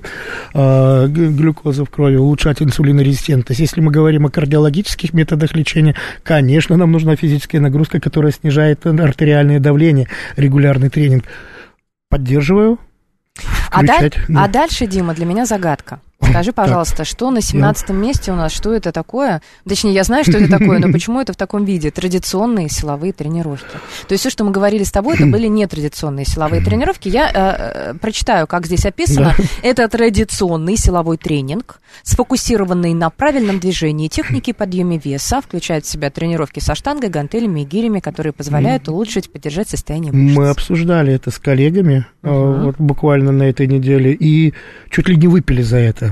э, глюкозы в крови, улучшать инсулинорезистентность. Если мы говорим о кардиологических методах лечения, конечно, нам нужна физическая нагрузка, которая снижает артериальное давление, регулярный тренинг. Поддерживаю. А, даль... да. а дальше, Дима, для меня загадка. Скажи, пожалуйста, что на 17 месте у нас, что это такое? Точнее, я знаю, что это такое, но почему это в таком виде? Традиционные силовые тренировки. То есть все, что мы говорили с тобой, это были нетрадиционные силовые тренировки. Я э, э, прочитаю, как здесь описано. Да. Это традиционный силовой тренинг, сфокусированный на правильном движении, технике подъема веса, включает в себя тренировки со штангой, гантелями и гирями, которые позволяют улучшить, поддержать состояние мышц. Мы обсуждали это с коллегами uh-huh. вот буквально на этой неделе и чуть ли не выпили за это.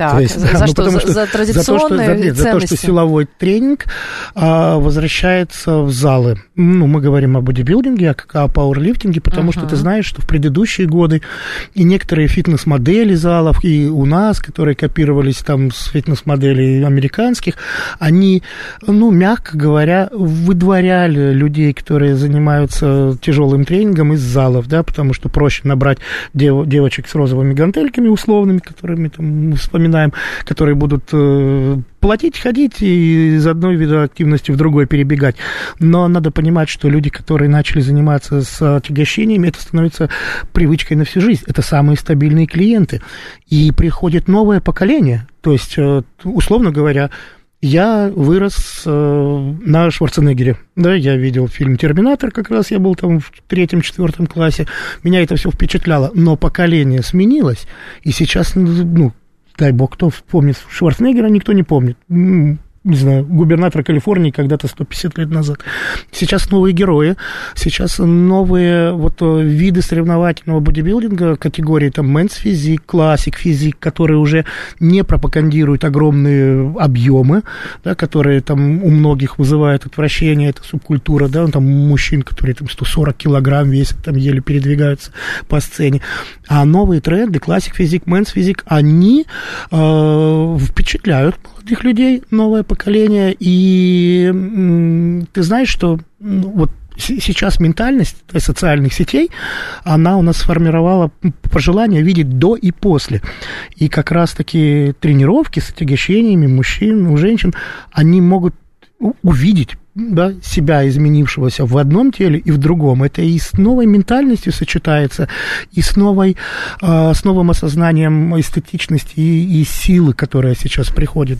Так, то есть, за, да, за, ну, что? За, за традиционные за, то, что, за, за то, что силовой тренинг а, возвращается в залы. Ну, мы говорим о бодибилдинге, о, о пауэрлифтинге, потому uh-huh. что ты знаешь, что в предыдущие годы и некоторые фитнес-модели залов, и у нас, которые копировались там с фитнес-моделей американских, они, ну, мягко говоря, выдворяли людей, которые занимаются тяжелым тренингом из залов, да, потому что проще набрать дев, девочек с розовыми гантельками условными, которыми там вспоминаем вспоминаем, которые будут э, платить, ходить и из одной вида активности в другой перебегать. Но надо понимать, что люди, которые начали заниматься с отягощениями, это становится привычкой на всю жизнь. Это самые стабильные клиенты. И приходит новое поколение. То есть, э, условно говоря, я вырос э, на Шварценеггере. Да, я видел фильм «Терминатор», как раз я был там в третьем-четвертом классе. Меня это все впечатляло. Но поколение сменилось, и сейчас, ну, дай бог, кто помнит Шварценеггера, никто не помнит не знаю, губернатора Калифорнии когда-то 150 лет назад. Сейчас новые герои, сейчас новые вот э, виды соревновательного бодибилдинга, категории там мэнс физик, классик физик, которые уже не пропагандируют огромные объемы, да, которые там у многих вызывают отвращение, это субкультура, да, там мужчин, которые там 140 килограмм весят, там еле передвигаются по сцене. А новые тренды, классик физик, мэнс физик, они э, впечатляют молодых людей, новое поколение, и ты знаешь, что ну, вот сейчас ментальность социальных сетей, она у нас сформировала пожелание видеть до и после. И как раз-таки тренировки с отягощениями мужчин, у женщин, они могут увидеть да, себя изменившегося в одном теле и в другом. Это и с новой ментальностью сочетается, и с, новой, э, с новым осознанием эстетичности и, и силы, которая сейчас приходит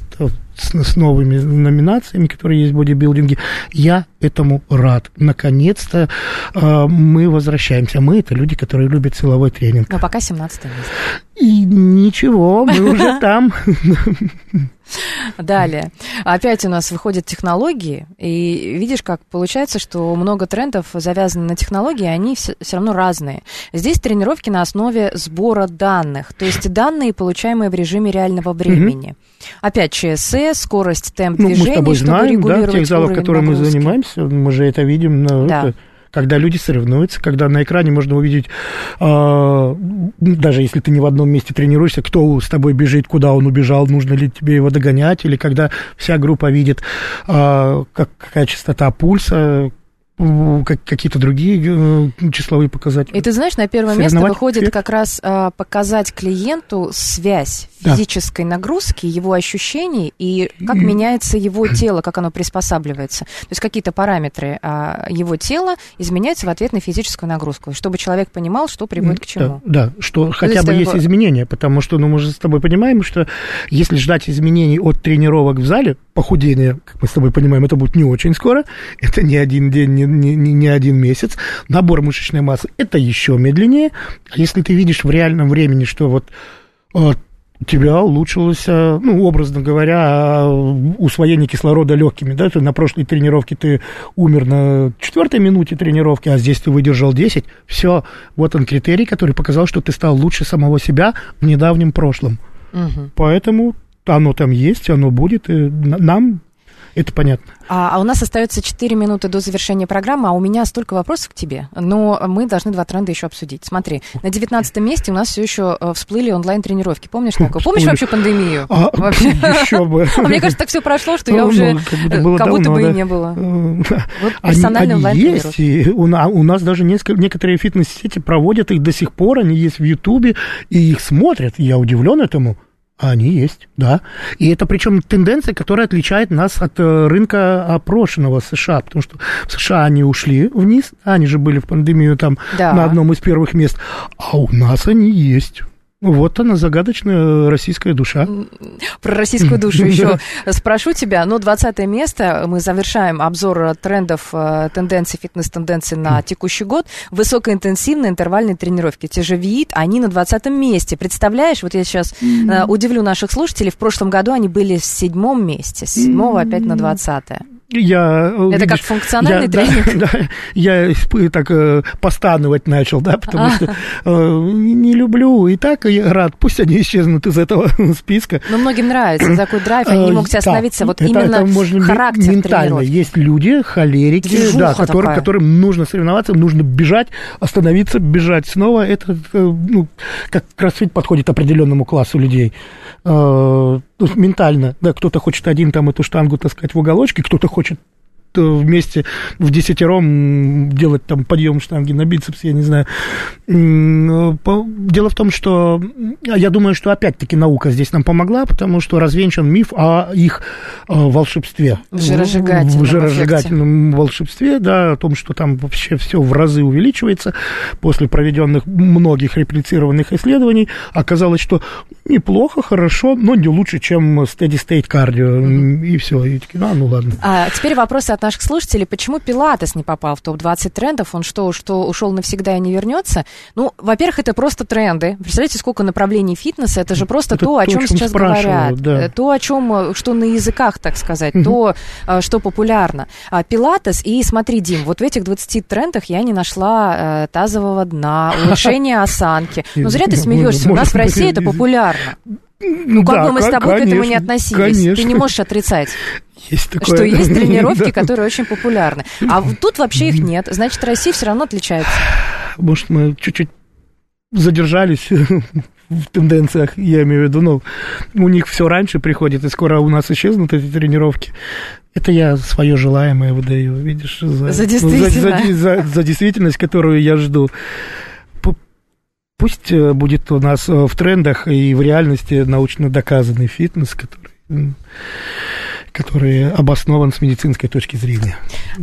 с, с новыми номинациями, которые есть в бодибилдинге. Я этому рад. Наконец-то э, мы возвращаемся. Мы это люди, которые любят силовой тренинг. Но пока 17 место. И ничего, мы уже там. Далее. Опять у нас выходят технологии, и видишь, как получается, что много трендов завязаны на технологии, они все, все равно разные. Здесь тренировки на основе сбора данных, то есть данные, получаемые в режиме реального времени. Опять ЧСС, скорость, темп ну, движения, мы с тобой чтобы знаем, регулировать да, тех залах, в которых мы занимаемся, мы же это видим. На, да. это, когда люди соревнуются, когда на экране можно увидеть, э, даже если ты не в одном месте тренируешься, кто с тобой бежит, куда он убежал, нужно ли тебе его догонять, или когда вся группа видит, э, как, какая частота пульса, какие-то другие э, числовые показатели. И ты знаешь, на первое место выходит эффект. как раз а, показать клиенту связь да. физической нагрузки, его ощущений и как меняется его тело, как оно приспосабливается. То есть какие-то параметры а, его тела изменяются в ответ на физическую нагрузку, чтобы человек понимал, что приводит к чему. Да, да что То хотя бы есть его... изменения, потому что ну, мы же с тобой понимаем, что если ждать изменений от тренировок в зале, похудение, как мы с тобой понимаем, это будет не очень скоро, это не один день, не, не, не один месяц. Набор мышечной массы это еще медленнее. А если ты видишь в реальном времени, что вот у тебя улучшилось, ну, образно говоря, усвоение кислорода легкими, да, ты на прошлой тренировке ты умер на четвертой минуте тренировки, а здесь ты выдержал 10, все, вот он критерий, который показал, что ты стал лучше самого себя в недавнем прошлом. Угу. Поэтому оно там есть, оно будет, и нам это понятно. А, а у нас остается 4 минуты до завершения программы, а у меня столько вопросов к тебе. Но мы должны два тренда еще обсудить. Смотри, на 19 месте у нас все еще э, всплыли онлайн-тренировки. Помнишь такое? Помнишь вообще пандемию? А, вообще? Еще бы. А мне кажется, так все прошло, что я уже как будто бы и не было. Вот персональный онлайн есть. У нас даже некоторые фитнес-сети проводят их до сих пор, они есть в Ютубе, и их смотрят. Я удивлен этому. Они есть, да. И это причем тенденция, которая отличает нас от э, рынка опрошенного США, потому что в США они ушли вниз, они же были в пандемию там да. на одном из первых мест, а у нас они есть. Вот она, загадочная российская душа. Про российскую душу еще спрошу тебя. Ну, 20 место, мы завершаем обзор трендов, э, тенденций, фитнес-тенденций на текущий год. Высокоинтенсивные интервальные тренировки. Те же ВИИТ, они на 20 месте. Представляешь, вот я сейчас э, удивлю наших слушателей, в прошлом году они были в седьмом месте, с седьмого опять на 20 я, э, Это видишь, как функциональный я, тренинг? Да, да, я так э, постановать начал, да, потому а. что э, не люблю, и так я рад, пусть они исчезнут из этого списка. Но многим нравится такой драйв, они не могут остановиться, вот это, именно это можно характер ментально. Тренировки. Есть люди, холерики, да, которые, которым нужно соревноваться, нужно бежать, остановиться, бежать снова. Это, э, ну, как кроссфит подходит определенному классу людей. Э, ментально, да, кто-то хочет один там эту штангу таскать в уголочке, кто-то хочет Э, вместе в десятером делать там подъем штанги на бицепс, я не знаю. Э, дело в том, что я думаю, что опять-таки наука здесь нам помогла, потому что развенчан миф о их э, волшебстве. Жиросжигательном, в жиросжигательном волшебстве, да, о том, что там вообще все в разы увеличивается. После проведенных многих реплицированных исследований оказалось, что неплохо, хорошо, но не лучше, чем steady state кардио. Mm-hmm. И все. И такие, а, ну ладно. А, теперь вопрос от наших слушателей, почему Пилатес не попал в топ-20 трендов? Он что, что ушел навсегда и не вернется? Ну, во-первых, это просто тренды. Представляете, сколько направлений фитнеса? Это же просто это то, о чем, сейчас говорят. Да. То, о чем, э, что на языках, так сказать, угу. то, э, что популярно. А, Пилатес, и смотри, Дим, вот в этих 20 трендах я не нашла э, тазового дна, улучшения осанки. Ну, зря ты смеешься, у нас в России это популярно. Ну, как да, бы мы с тобой конечно, к этому не относились. Конечно. Ты не можешь отрицать. Есть такое. Что есть тренировки, которые очень популярны. А тут вообще их нет. Значит, Россия все равно отличается. Может, мы чуть-чуть задержались в тенденциях, я имею в виду, ну, у них все раньше приходит, и скоро у нас исчезнут эти тренировки. Это я свое желаемое выдаю, видишь, за, за, действительность. за, за, за действительность, которую я жду. Пусть э, будет у нас э, в трендах и в реальности научно доказанный фитнес, который который обоснован с медицинской точки зрения.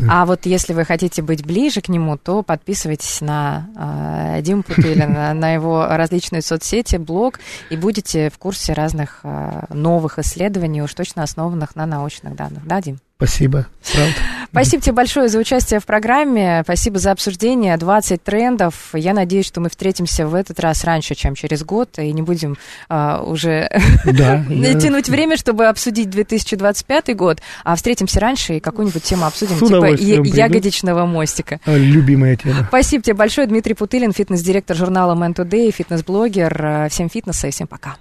А вот если вы хотите быть ближе к нему, то подписывайтесь на э, Диму Путылина, на, на его различные соцсети, блог, и будете в курсе разных э, новых исследований, уж точно основанных на научных данных. Да, Дим? Спасибо, правда. Спасибо тебе большое за участие в программе. Спасибо за обсуждение. 20 трендов. Я надеюсь, что мы встретимся в этот раз раньше, чем через год, и не будем а, уже Да, тянуть время, чтобы обсудить 2025 год, а встретимся раньше и какую-нибудь тему обсудим, типа ягодичного мостика. А, Любимая тема. Спасибо тебе большое. Дмитрий Путылин, фитнес-директор журнала Man Today, фитнес-блогер. Всем фитнеса и всем пока.